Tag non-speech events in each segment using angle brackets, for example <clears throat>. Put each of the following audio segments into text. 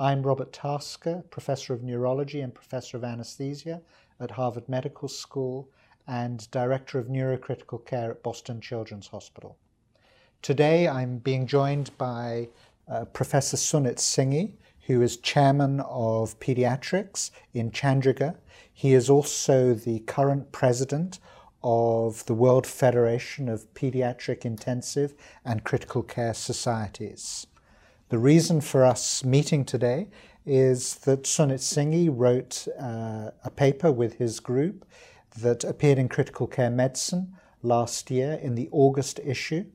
I'm Robert Tasker, Professor of Neurology and Professor of Anesthesia at Harvard Medical School and Director of Neurocritical Care at Boston Children's Hospital. Today I'm being joined by uh, Professor Sunit Singhi, who is Chairman of Pediatrics in Chandigarh. He is also the current President of the World Federation of Pediatric Intensive and Critical Care Societies. The reason for us meeting today is that Sunit Singhi wrote uh, a paper with his group that appeared in Critical Care Medicine last year in the August issue,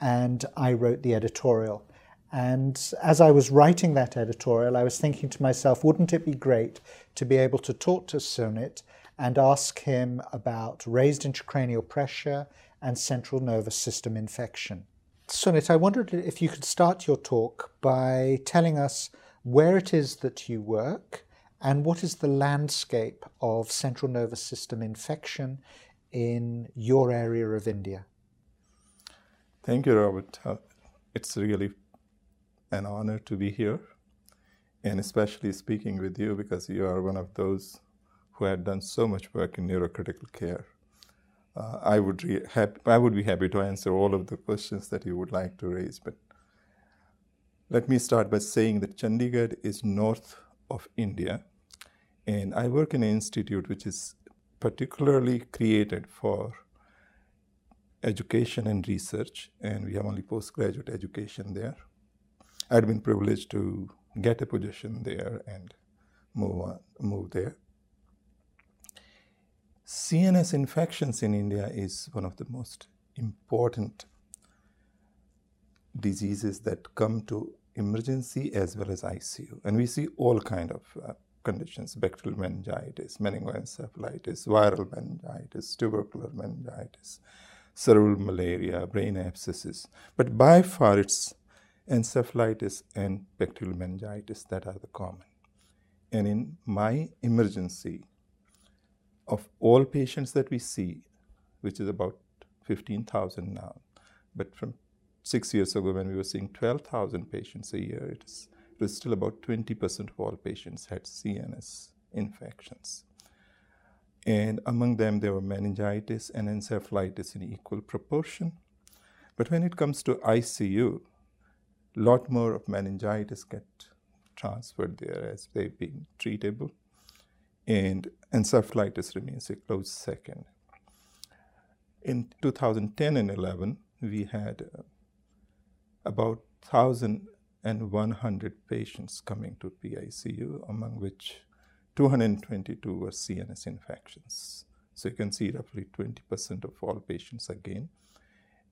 and I wrote the editorial. And as I was writing that editorial, I was thinking to myself, wouldn't it be great to be able to talk to Sunit and ask him about raised intracranial pressure and central nervous system infection? Sunit, I wondered if you could start your talk by telling us where it is that you work and what is the landscape of central nervous system infection in your area of India. Thank you, Robert. Uh, it's really an honor to be here and especially speaking with you because you are one of those who had done so much work in neurocritical care uh, I would re- I would be happy to answer all of the questions that you would like to raise. But let me start by saying that Chandigarh is north of India, and I work in an institute which is particularly created for education and research, and we have only postgraduate education there. I'd been privileged to get a position there and move on, move there. CNS infections in India is one of the most important diseases that come to emergency as well as ICU. And we see all kind of uh, conditions, bacterial meningitis, meningoencephalitis, viral meningitis, tubercular meningitis, cerebral malaria, brain abscesses. But by far it's encephalitis and bacterial meningitis that are the common. And in my emergency, of all patients that we see, which is about 15,000 now, but from six years ago when we were seeing 12,000 patients a year, it, was still about 20% of all patients had CNS infections. And among them, there were meningitis and encephalitis in equal proportion. But when it comes to ICU, a lot more of meningitis get transferred there as they being treatable and encephalitis remains a close second. In 2010 and 11, we had uh, about 1,100 patients coming to PICU, among which 222 were CNS infections. So you can see roughly 20% of all patients again,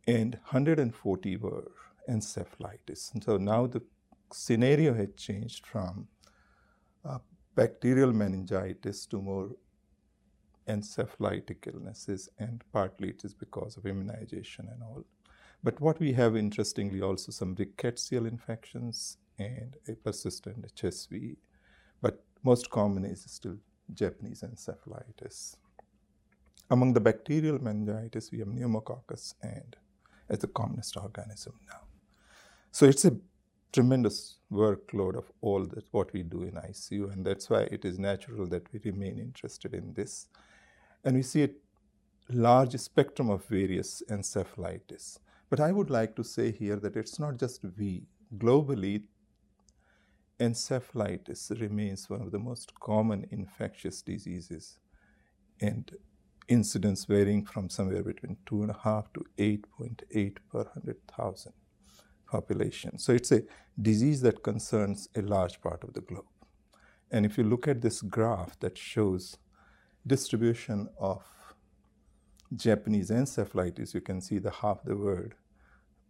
and 140 were encephalitis. And so now the scenario had changed from bacterial meningitis to more encephalitic illnesses, and partly it is because of immunization and all. But what we have, interestingly, also some rickettsial infections and a persistent HSV, but most common is still Japanese encephalitis. Among the bacterial meningitis, we have pneumococcus and as the commonest organism now. So it's a tremendous workload of all that what we do in ICU, and that's why it is natural that we remain interested in this. And we see a large spectrum of various encephalitis. But I would like to say here that it's not just we. Globally, encephalitis remains one of the most common infectious diseases, and incidence varying from somewhere between 2.5 to 8.8 per 100,000 population. So it's a disease that concerns a large part of the globe. And if you look at this graph that shows distribution of Japanese encephalitis, you can see the half the world,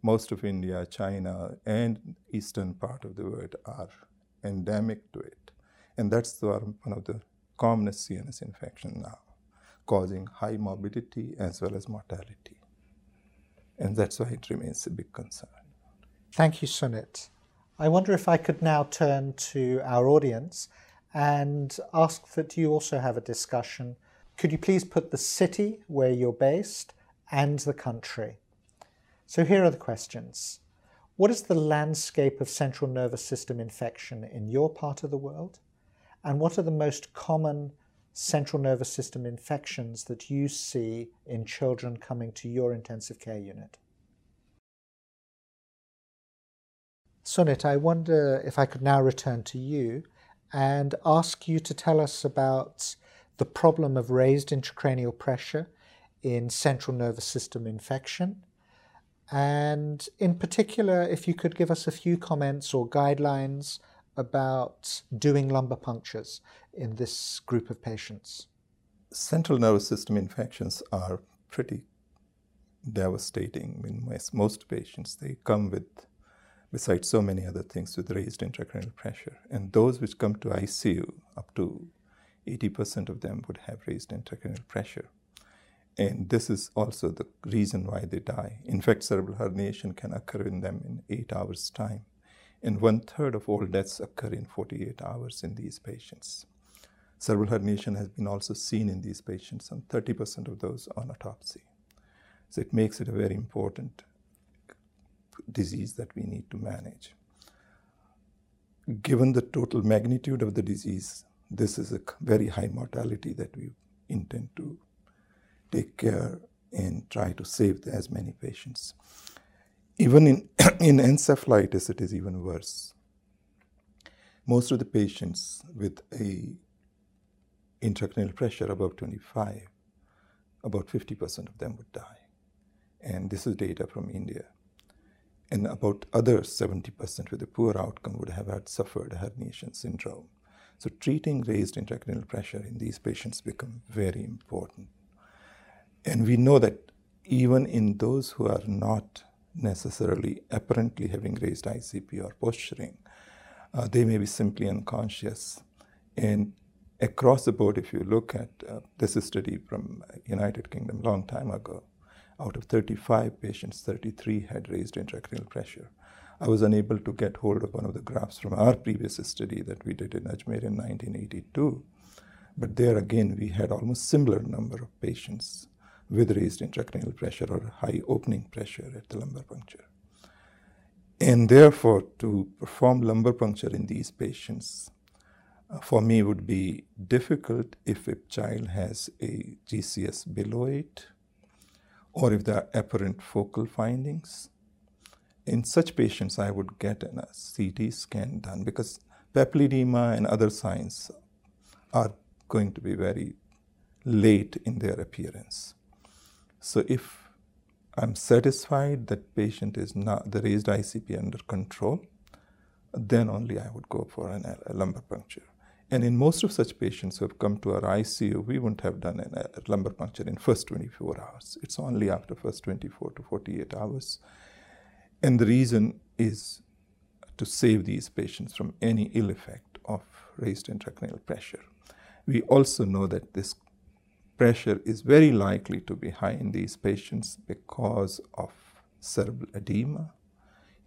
most of India, China, and eastern part of the world are endemic to it. And that's one of the commonest CNS infections now, causing high morbidity as well as mortality. And that's why it remains a big concern. Thank you, Sunit. I wonder if I could now turn to our audience and ask that you also have a discussion. Could you please put the city where you're based and the country? So here are the questions. What is the landscape of central nervous system infection in your part of the world? And what are the most common central nervous system infections that you see in children coming to your intensive care unit? Sunit, I wonder if I could now return to you and ask you to tell us about the problem of raised intracranial pressure in central nervous system infection. And in particular, if you could give us a few comments or guidelines about doing lumbar punctures in this group of patients. Central nervous system infections are pretty devastating in most patients. They come with besides so many other things with raised intracranial pressure. And those which come to ICU, up to 80% of them would have raised intracranial pressure. And this is also the reason why they die. In fact, cerebral herniation can occur in them in eight hours' time. And one third of all deaths occur in 48 hours in these patients. Cerebral herniation has been also seen in these patients, and 30% of those on autopsy. So it makes it a very important disease that we need to manage. Given the total magnitude of the disease, this is a very high mortality that we intend to take care and try to save as many patients. Even in, <clears throat> in encephalitis, it is even worse. Most of the patients with a intracranial pressure above 25, about 50% of them would die. And this is data from India and about other 70% with a poor outcome would have had suffered herniation syndrome. So treating raised intracranial pressure in these patients become very important. And we know that even in those who are not necessarily apparently having raised ICP or posturing, uh, they may be simply unconscious. And across the board, if you look at uh, this study from United Kingdom long time ago, out of 35 patients, 33 had raised intracranial pressure. I was unable to get hold of one of the graphs from our previous study that we did in Ajmer in 1982. But there again, we had almost similar number of patients with raised intracranial pressure or high opening pressure at the lumbar puncture. And therefore, to perform lumbar puncture in these patients, uh, for me, would be difficult if a child has a GCS below 8 or if there are apparent focal findings. In such patients, I would get a CT scan done because papilledema and other signs are going to be very late in their appearance. So if I'm satisfied that patient is not the raised ICP under control, then only I would go for an, a lumbar puncture. And in most of such patients who have come to our ICU, we wouldn't have done a lumbar puncture in first 24 hours. It's only after first 24 to 48 hours. And the reason is to save these patients from any ill effect of raised intracranial pressure. We also know that this pressure is very likely to be high in these patients because of cerebral edema,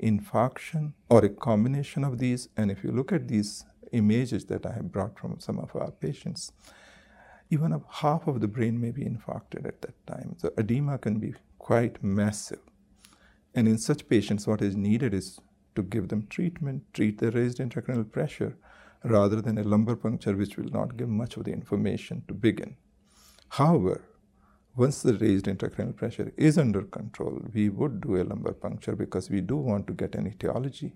infarction, or a combination of these. And if you look at these images that I have brought from some of our patients, even half of the brain may be infarcted at that time. So edema can be quite massive. And in such patients, what is needed is to give them treatment, treat the raised intracranial pressure, rather than a lumbar puncture, which will not give much of the information to begin. However, once the raised intracranial pressure is under control, we would do a lumbar puncture because we do want to get an etiology,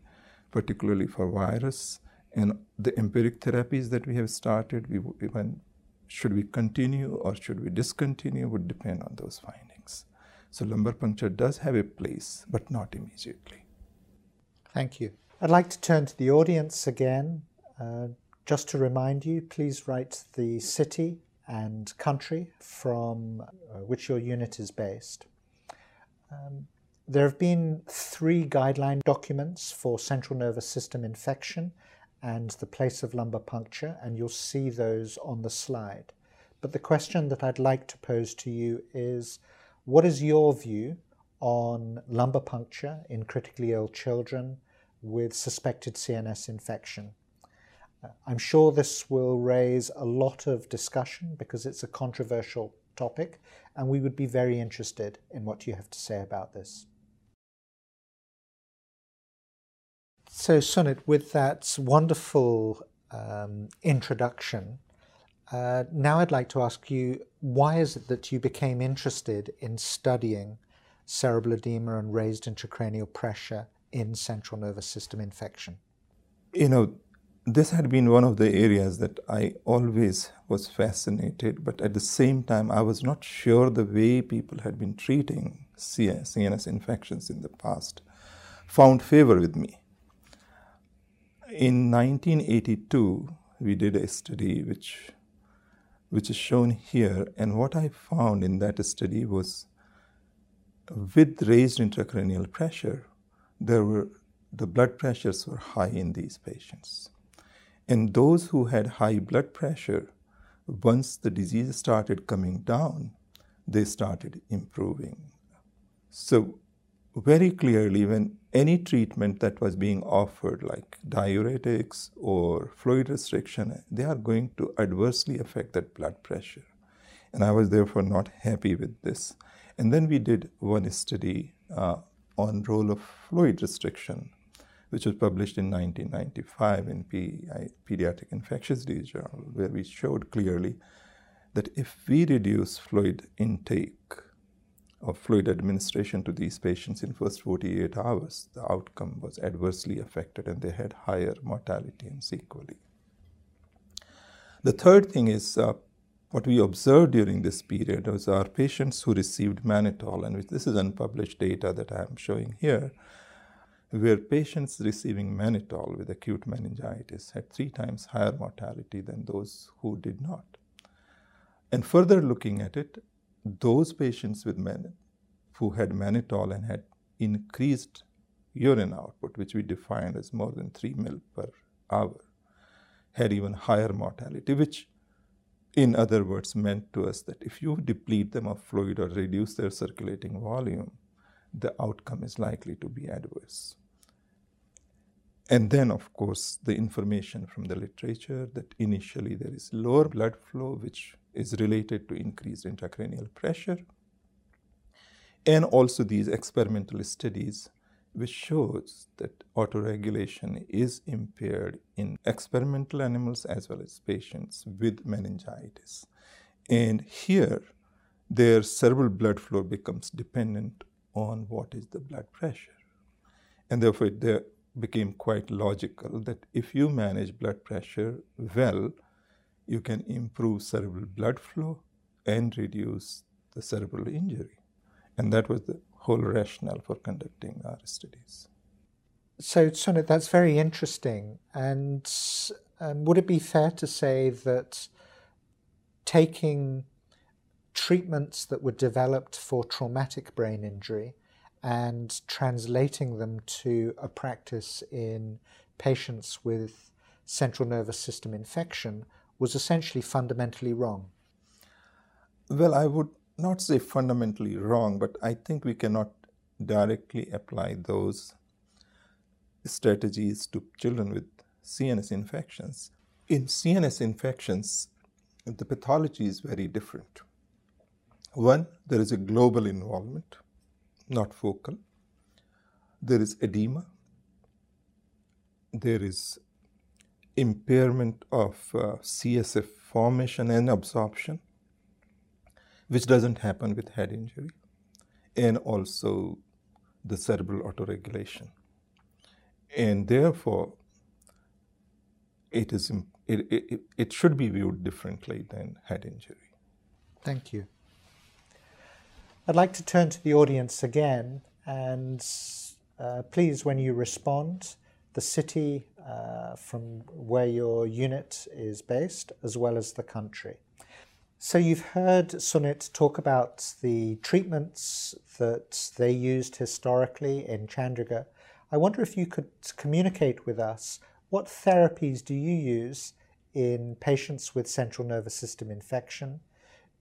particularly for virus and the empiric therapies that we have started, we, even should we continue or should we discontinue would depend on those findings. So lumbar puncture does have a place, but not immediately. Thank you. I'd like to turn to the audience again. Uh, just to remind you, please write the city and country from uh, which your unit is based. Um, there have been three guideline documents for central nervous system infection and the place of lumbar puncture, and you'll see those on the slide. But the question that I'd like to pose to you is what is your view on lumbar puncture in critically ill children with suspected CNS infection? Uh, I'm sure this will raise a lot of discussion because it's a controversial topic, and we would be very interested in what you have to say about this. So, Sunit, with that wonderful um, introduction, uh, now I'd like to ask you why is it that you became interested in studying cerebral edema and raised intracranial pressure in central nervous system infection? You know, this had been one of the areas that I always was fascinated, but at the same time, I was not sure the way people had been treating CNS infections in the past found favor with me. In 1982, we did a study which, which is shown here, and what I found in that study was with raised intracranial pressure, there were the blood pressures were high in these patients. And those who had high blood pressure, once the disease started coming down, they started improving. So very clearly when any treatment that was being offered, like diuretics or fluid restriction, they are going to adversely affect that blood pressure. And I was therefore not happy with this. And then we did one study uh, on role of fluid restriction, which was published in 1995 in PI, Pediatric Infectious Disease Journal, where we showed clearly that if we reduce fluid intake of fluid administration to these patients in first 48 hours, the outcome was adversely affected and they had higher mortality and sequelae. The third thing is uh, what we observed during this period was our patients who received mannitol, and this is unpublished data that I am showing here, where patients receiving mannitol with acute meningitis had three times higher mortality than those who did not. And further looking at it, those patients with man, who had mannitol and had increased urine output, which we defined as more than 3 ml per hour, had even higher mortality, which in other words meant to us that if you deplete them of fluid or reduce their circulating volume, the outcome is likely to be adverse. And then, of course, the information from the literature that initially there is lower blood flow, which is related to increased intracranial pressure, and also these experimental studies which shows that autoregulation is impaired in experimental animals as well as patients with meningitis. And here, their cerebral blood flow becomes dependent on what is the blood pressure. And therefore, it became quite logical that if you manage blood pressure well, you can improve cerebral blood flow and reduce the cerebral injury. And that was the whole rationale for conducting our studies. So, Sunit, that's very interesting. And um, would it be fair to say that taking treatments that were developed for traumatic brain injury and translating them to a practice in patients with central nervous system infection was essentially fundamentally wrong? Well, I would not say fundamentally wrong, but I think we cannot directly apply those strategies to children with CNS infections. In CNS infections, the pathology is very different. One, there is a global involvement, not focal. There is edema. There is impairment of uh, CSF formation and absorption, which doesn't happen with head injury, and also the cerebral autoregulation. And therefore, it, is, it, it, it should be viewed differently than head injury. Thank you. I'd like to turn to the audience again, and uh, please, when you respond, the city uh, from where your unit is based, as well as the country. So you've heard Sunit talk about the treatments that they used historically in Chandigarh. I wonder if you could communicate with us what therapies do you use in patients with central nervous system infection?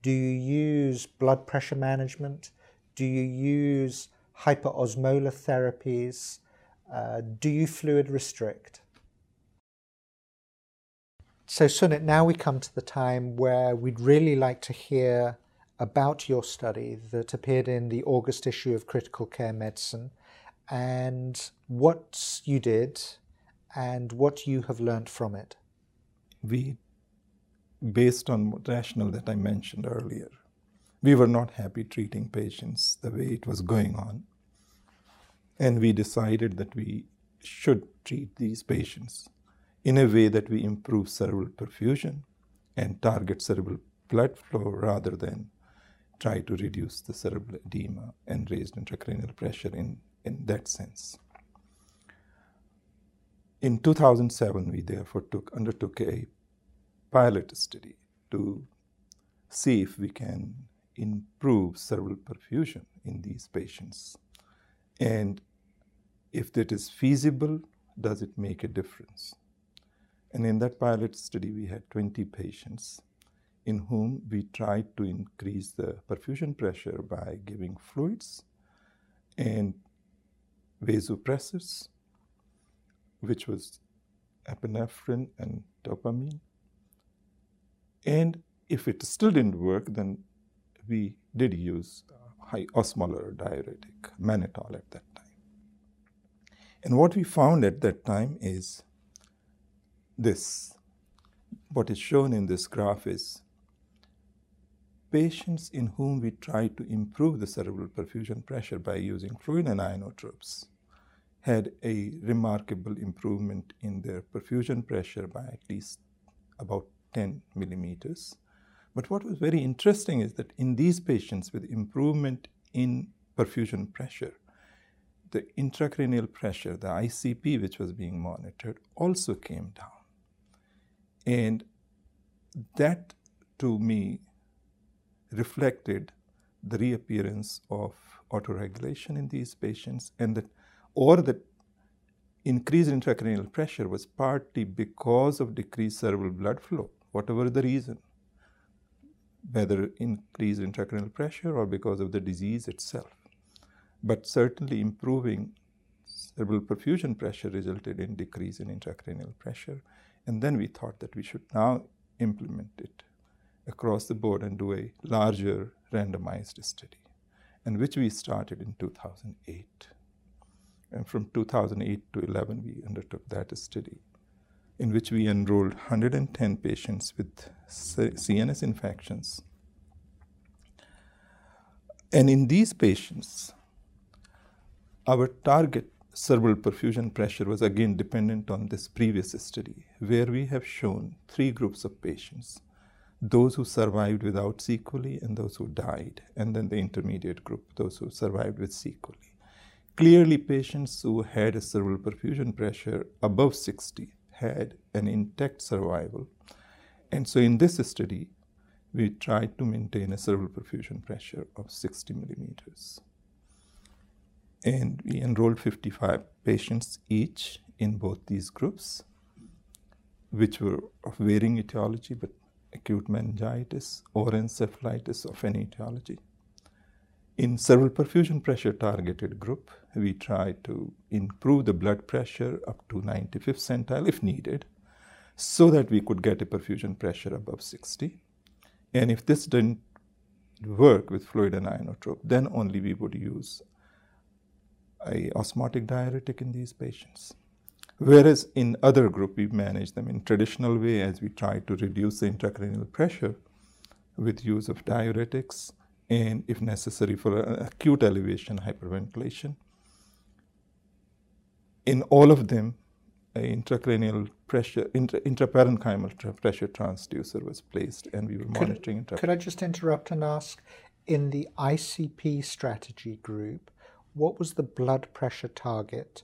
Do you use blood pressure management? Do you use hyperosmolar therapies? Uh, do you fluid restrict? So, Sunit, now we come to the time where we'd really like to hear about your study that appeared in the August issue of Critical Care Medicine and what you did and what you have learned from it. We, based on rationale that I mentioned earlier, we were not happy treating patients the way it was going on. And we decided that we should treat these patients in a way that we improve cerebral perfusion and target cerebral blood flow rather than try to reduce the cerebral edema and raised intracranial pressure in, in that sense. In 2007, we therefore took, undertook a pilot study to see if we can improve cerebral perfusion in these patients. And if that is feasible, does it make a difference? And in that pilot study, we had 20 patients in whom we tried to increase the perfusion pressure by giving fluids and vasopressors, which was epinephrine and dopamine. And if it still didn't work, then we did use uh, high osmolar diuretic, mannitol, at that time. And what we found at that time is this. What is shown in this graph is patients in whom we tried to improve the cerebral perfusion pressure by using fluid and inotropes had a remarkable improvement in their perfusion pressure by at least about 10 millimeters. But what was very interesting is that in these patients with improvement in perfusion pressure, the intracranial pressure, the ICP, which was being monitored, also came down. And that to me reflected the reappearance of autoregulation in these patients and that or that increased intracranial pressure was partly because of decreased cerebral blood flow, whatever the reason, whether increased intracranial pressure or because of the disease itself. But certainly improving cerebral perfusion pressure resulted in decrease in intracranial pressure. And then we thought that we should now implement it across the board and do a larger randomized study, and which we started in 2008. And from 2008 to 11, we undertook that study, in which we enrolled 110 patients with CNS infections. And in these patients, our target cerebral perfusion pressure was again dependent on this previous study, where we have shown three groups of patients those who survived without sequelae and those who died, and then the intermediate group, those who survived with sequelae. Clearly, patients who had a cerebral perfusion pressure above 60 had an intact survival. And so, in this study, we tried to maintain a cerebral perfusion pressure of 60 millimeters. And we enrolled 55 patients each in both these groups, which were of varying etiology, but acute meningitis or encephalitis of any etiology. In cerebral perfusion pressure targeted group, we try to improve the blood pressure up to 95th centile if needed, so that we could get a perfusion pressure above 60. And if this didn't work with fluid and inotrope, then only we would use a osmotic diuretic in these patients. Whereas in other group, we manage them in traditional way as we try to reduce the intracranial pressure with use of diuretics and if necessary for acute elevation hyperventilation. In all of them, intracranial pressure, intra, intraparenchymal pressure transducer was placed and we were could, monitoring. Could I just interrupt and ask, in the ICP strategy group, what was the blood pressure target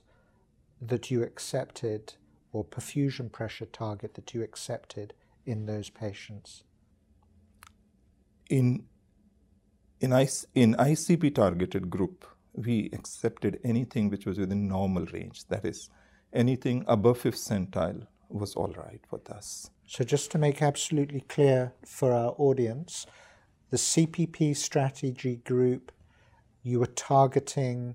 that you accepted or perfusion pressure target that you accepted in those patients? In, in, in ICP targeted group, we accepted anything which was within normal range, that is, Anything above fifth centile was all right with us. So, just to make absolutely clear for our audience, the CPP strategy group, you were targeting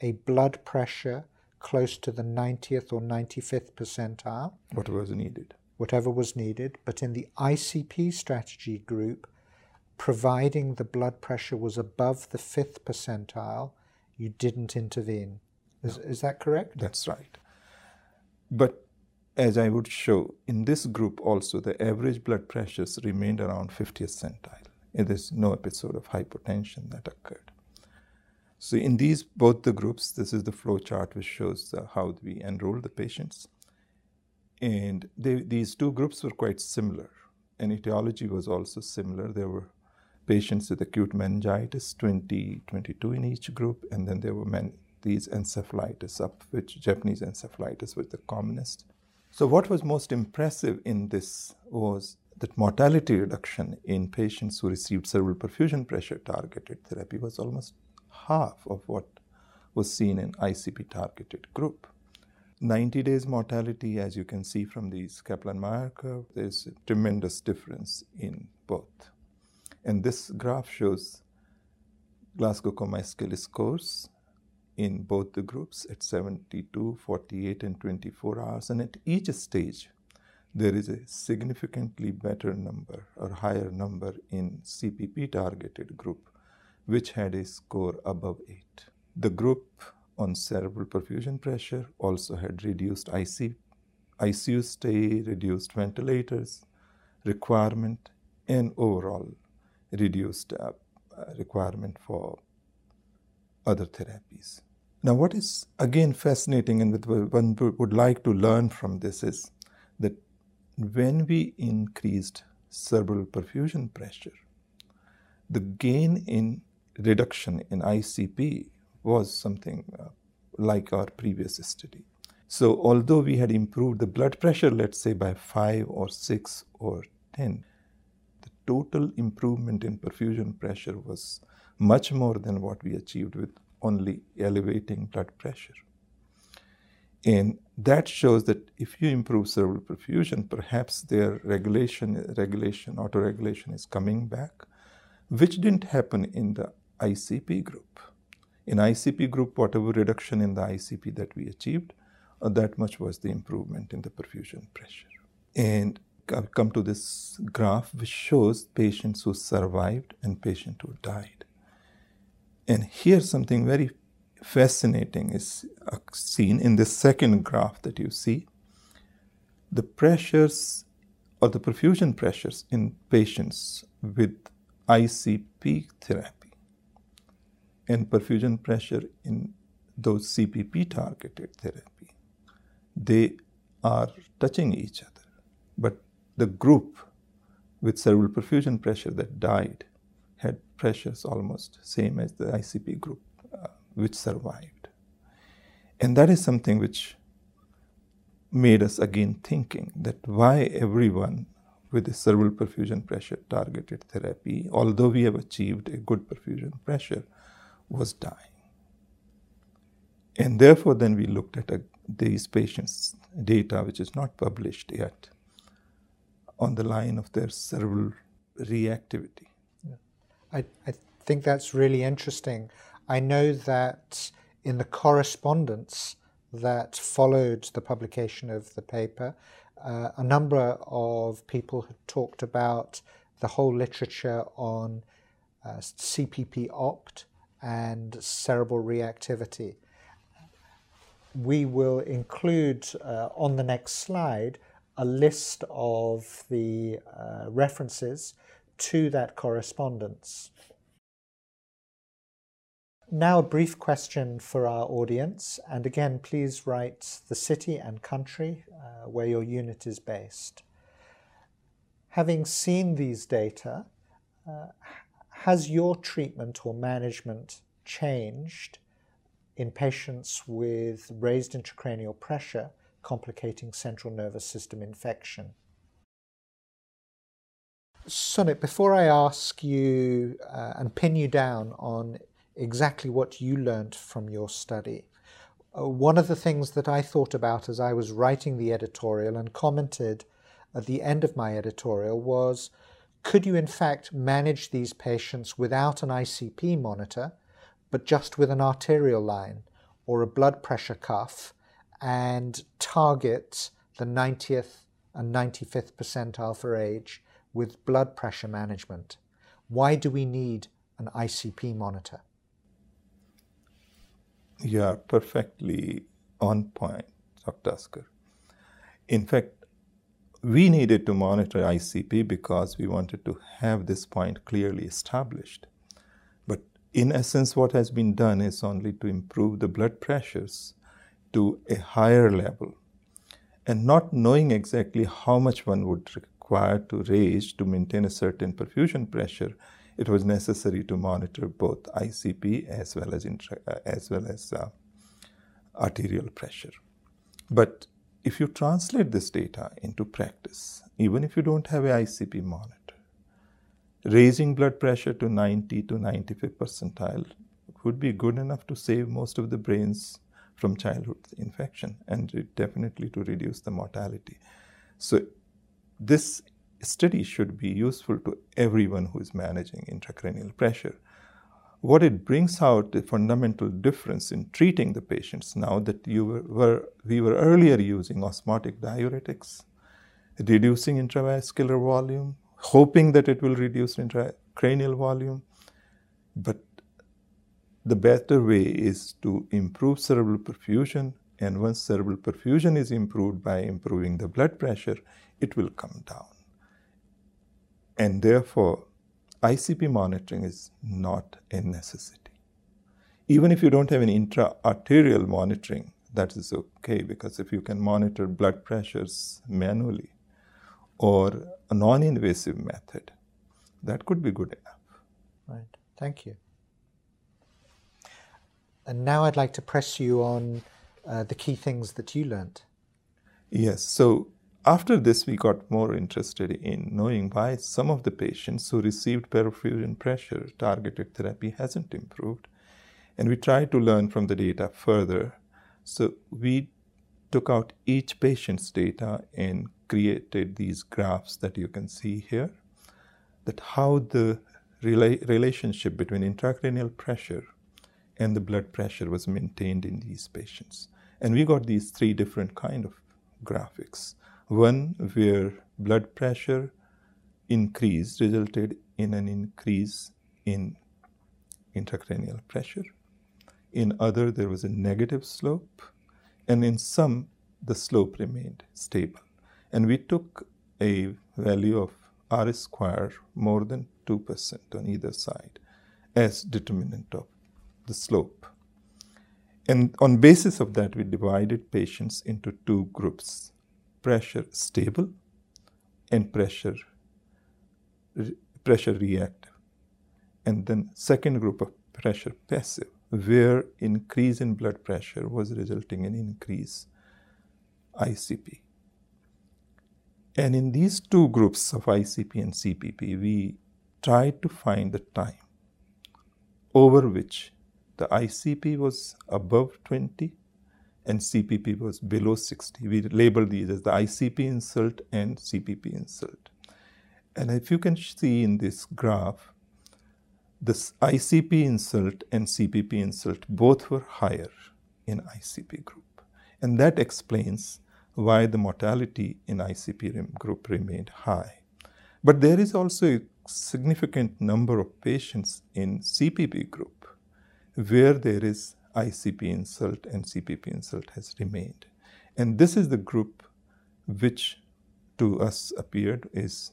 a blood pressure close to the 90th or 95th percentile. Whatever was needed. Whatever was needed. But in the ICP strategy group, providing the blood pressure was above the fifth percentile, you didn't intervene. Is, no. is that correct? That's right. But as I would show, in this group also, the average blood pressures remained around 50th centile. There's no episode of hypotension that occurred. So in these both the groups, this is the flow chart which shows uh, how we enroll the patients. And they, these two groups were quite similar. And etiology was also similar. There were patients with acute meningitis, 20, 22 in each group, and then there were men, these encephalitis, up which Japanese encephalitis was the commonest. So what was most impressive in this was that mortality reduction in patients who received cerebral perfusion pressure targeted therapy was almost half of what was seen in ICP targeted group. 90 days mortality, as you can see from these Kaplan-Meier curve, there's a tremendous difference in both. And this graph shows Glasgow Coma Scale scores in both the groups at 72, 48, and 24 hours. And at each stage, there is a significantly better number or higher number in CPP targeted group, which had a score above 8. The group on cerebral perfusion pressure also had reduced IC, ICU stay, reduced ventilators requirement, and overall reduced uh, requirement for other therapies. Now, what is again fascinating and one would like to learn from this is that when we increased cerebral perfusion pressure, the gain in reduction in ICP was something uh, like our previous study. So, although we had improved the blood pressure, let's say by 5 or 6 or 10, total improvement in perfusion pressure was much more than what we achieved with only elevating blood pressure. And that shows that if you improve cerebral perfusion, perhaps their regulation, regulation, autoregulation is coming back, which didn't happen in the ICP group. In ICP group, whatever reduction in the ICP that we achieved, uh, that much was the improvement in the perfusion pressure. And come to this graph which shows patients who survived and patients who died. And here something very fascinating is seen in the second graph that you see. The pressures or the perfusion pressures in patients with ICP therapy and perfusion pressure in those CPP targeted therapy, they are touching each other. But the group with cerebral perfusion pressure that died had pressures almost same as the ICP group uh, which survived. And that is something which made us again thinking that why everyone with a cerebral perfusion pressure targeted therapy, although we have achieved a good perfusion pressure, was dying. And therefore, then we looked at a, uh, these patients' data, which is not published yet, on the line of their cerebral reactivity. Yeah. I, I think that's really interesting. I know that in the correspondence that followed the publication of the paper, uh, a number of people had talked about the whole literature on uh, CPP opt and cerebral reactivity. We will include uh, on the next slide a list of the uh, references to that correspondence. Now, a brief question for our audience, and again, please write the city and country uh, where your unit is based. Having seen these data, uh, has your treatment or management changed in patients with raised intracranial pressure complicating central nervous system infection. Sunit, before I ask you uh, and pin you down on exactly what you learnt from your study, uh, one of the things that I thought about as I was writing the editorial and commented at the end of my editorial was could you in fact manage these patients without an ICP monitor, but just with an arterial line or a blood pressure cuff and target the 90th and 95th percentile for age with blood pressure management? Why do we need an ICP monitor? You are perfectly on point, Dr. Tasker. In fact, we needed to monitor ICP because we wanted to have this point clearly established. But in essence, what has been done is only to improve the blood pressures to a higher level. And not knowing exactly how much one would require to raise to maintain a certain perfusion pressure, it was necessary to monitor both ICP as well as, intra, uh, as, well as uh, arterial pressure. But if you translate this data into practice, even if you don't have a ICP monitor, raising blood pressure to 90 to 95 percentile would be good enough to save most of the brains from childhood infection and definitely to reduce the mortality. So this study should be useful to everyone who is managing intracranial pressure what it brings out the fundamental difference in treating the patients now that you were, were, we were earlier using osmotic diuretics, reducing intravascular volume, hoping that it will reduce intracranial volume. But the better way is to improve cerebral perfusion, and once cerebral perfusion is improved by improving the blood pressure, it will come down. And therefore, ICP monitoring is not a necessity. Even if you don't have an intra-arterial monitoring, that is okay because if you can monitor blood pressures manually or a non-invasive method, that could be good enough. Right. Thank you. And now I'd like to press you on uh, the key things that you learned. Yes. So after this, we got more interested in knowing why some of the patients who received perfusion pressure targeted therapy hasn't improved. And we tried to learn from the data further. So we took out each patient's data and created these graphs that you can see here that how the rela- relationship between intracranial pressure and the blood pressure was maintained in these patients and we got these three different kind of graphics one where blood pressure increase resulted in an increase in intracranial pressure. In other, there was a negative slope, and in some, the slope remained stable. And we took a value of R square more than 2% on either side as determinant of the slope. And on basis of that, we divided patients into two groups pressure stable and pressure pressure reactive and then second group of pressure passive where increase in blood pressure was resulting in increase ICP and in these two groups of ICP and CPP we tried to find the time over which the ICP was above 20 and CPP was below 60. We labeled these as the ICP insult and CPP insult. And if you can see in this graph, this ICP insult and CPP insult both were higher in ICP group. And that explains why the mortality in ICP group remained high. But there is also a significant number of patients in CPP group where there is ICP insult and CPP insult has remained. And this is the group which to us appeared is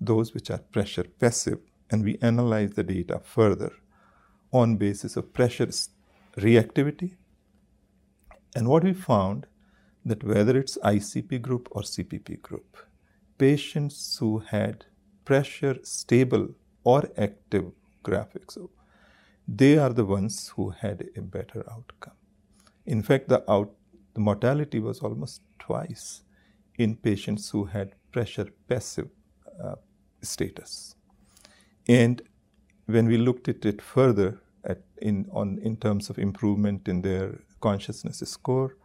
those which are pressure passive and we analyze the data further on basis of pressure reactivity and what we found that whether it's ICP group or CPP group patients who had pressure stable or active graphics they are the ones who had a better outcome. In fact, the, out, the mortality was almost twice in patients who had pressure passive uh, status. And when we looked at it further at in, on, in terms of improvement in their consciousness score.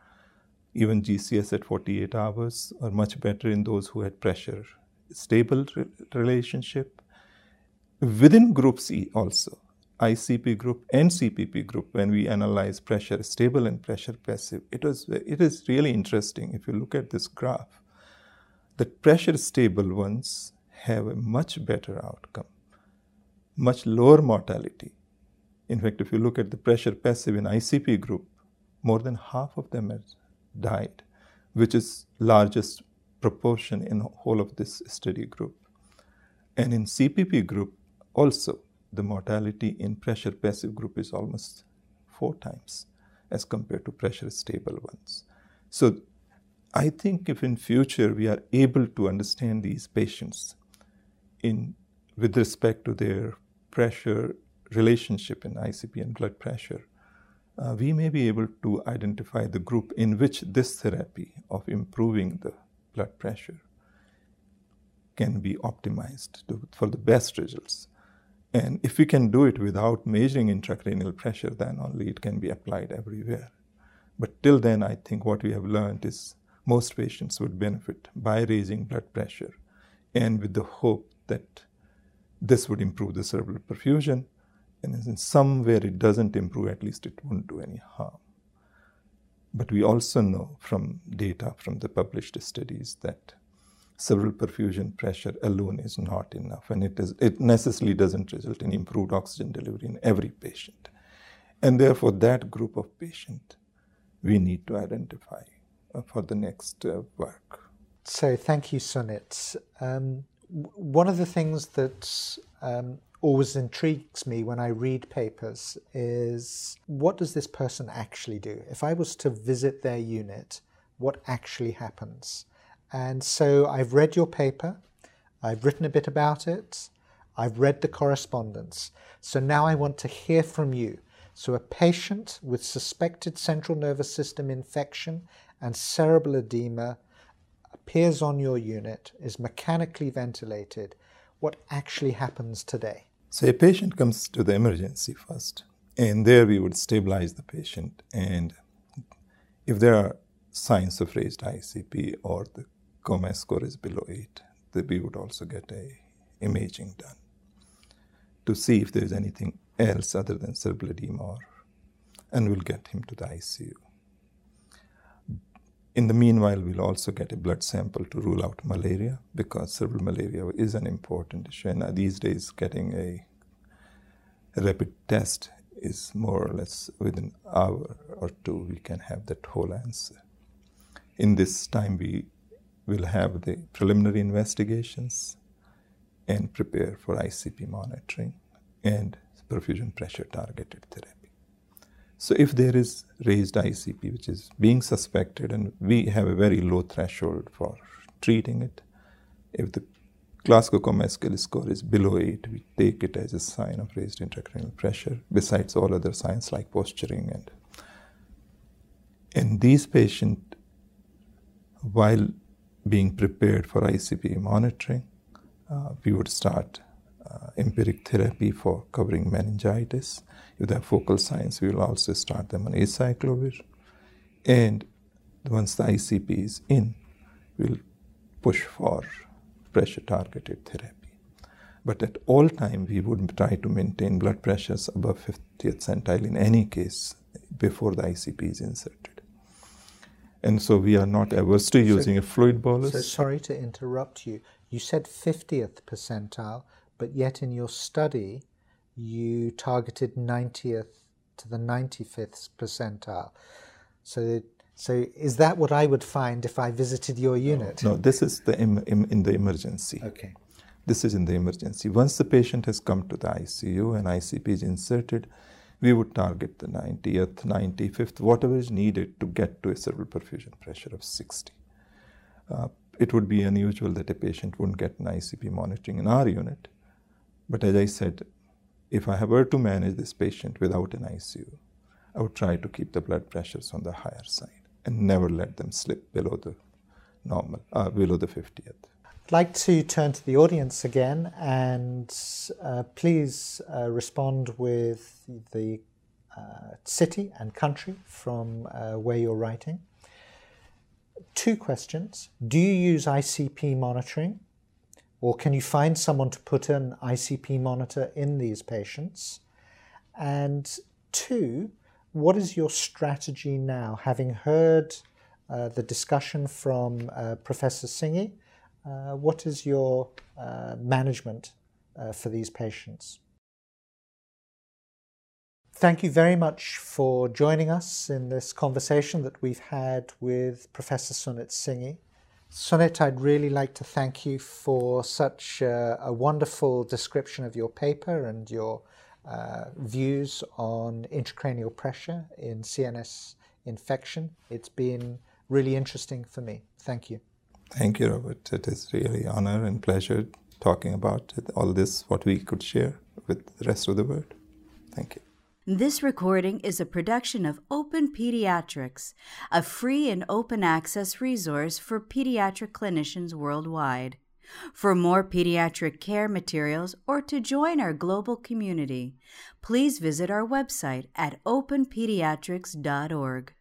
Even GCS at 48 hours are much better in those who had pressure stable re- relationship. Within group C also, ICP group and CPP group, when we analyze pressure stable and pressure passive, it was it is really interesting if you look at this graph. The pressure stable ones have a much better outcome, much lower mortality. In fact, if you look at the pressure passive in ICP group, more than half of them have died, which is largest proportion in whole of this study group. And in CPP group also, the mortality in pressure passive group is almost four times as compared to pressure stable ones. So I think if in future we are able to understand these patients in with respect to their pressure relationship in ICP and blood pressure, uh, we may be able to identify the group in which this therapy of improving the blood pressure can be optimized to, for the best results. And if we can do it without measuring intracranial pressure, then only it can be applied everywhere. But till then, I think what we have learned is most patients would benefit by raising blood pressure and with the hope that this would improve the cerebral perfusion. And in somewhere it doesn't improve, at least it won't do any harm. But we also know from data from the published studies that cerebral perfusion pressure alone is not enough, and it, is, it necessarily doesn't result in improved oxygen delivery in every patient. And therefore, that group of patient we need to identify uh, for the next uh, work. So, thank you, Sunit. Um, one of the things that um, always intrigues me when I read papers is what does this person actually do? If I was to visit their unit, what actually happens? And so I've read your paper, I've written a bit about it, I've read the correspondence. So now I want to hear from you. So a patient with suspected central nervous system infection and cerebral edema appears on your unit, is mechanically ventilated. What actually happens today? So a patient comes to the emergency first, and there we would stabilize the patient. And if there are signs of raised ICP or the COMAS score is below 8, then we would also get a imaging done to see if there is anything else other than cerebral edema, or, and we'll get him to the ICU. In the meanwhile, we'll also get a blood sample to rule out malaria because cerebral malaria is an important issue. And uh, these days, getting a, a rapid test is more or less within an hour or two, we can have that whole answer. In this time, we will have the preliminary investigations and prepare for ICP monitoring and perfusion pressure targeted therapy. So, if there is raised ICP which is being suspected, and we have a very low threshold for treating it, if the Glasgow Coma scale score is below 8, we take it as a sign of raised intracranial pressure, besides all other signs like posturing. And in these patients, while being prepared for ICP monitoring, uh, we would start uh, empiric therapy for covering meningitis. If they have focal signs, we will also start them on acyclovir. And once the ICP is in, we'll push for pressure targeted therapy. But at all time, we would try to maintain blood pressures above 50th centile in any case before the ICP is inserted. And so we are not averse to using so, a fluid bolus. So sorry to interrupt you. You said 50th percentile, but yet in your study you targeted 90th to the 95th percentile. So so is that what I would find if I visited your unit? No, this is the Im, Im, in the emergency. Okay. This is in the emergency. Once the patient has come to the ICU and ICP is inserted, we would target the 90th, 95th, whatever is needed to get to a cerebral perfusion pressure of 60. Uh, it would be unusual that a patient wouldn't get an ICP monitoring in our unit. But as I said, if I were to manage this patient without an ICU, I would try to keep the blood pressures on the higher side and never let them slip below the normal, uh, below the 50th. I'd like to turn to the audience again and uh, please uh, respond with the uh, city and country from uh, where you're writing. Two questions. Do you use ICP monitoring? Or can you find someone to put an ICP monitor in these patients? And two, what is your strategy now? Having heard uh, the discussion from uh, Professor Singhi, uh, what is your uh, management uh, for these patients? Thank you very much for joining us in this conversation that we've had with Professor Sunit Singhi. Sunit, I'd really like to thank you for such uh, a wonderful description of your paper and your uh, views on intracranial pressure in CNS infection. It's been really interesting for me. Thank you. Thank you, Robert. It is really honor and pleasure talking about all this, what we could share with the rest of the world. Thank you. This recording is a production of Open Pediatrics, a free and open access resource for pediatric clinicians worldwide. For more pediatric care materials or to join our global community, please visit our website at openpediatrics.org.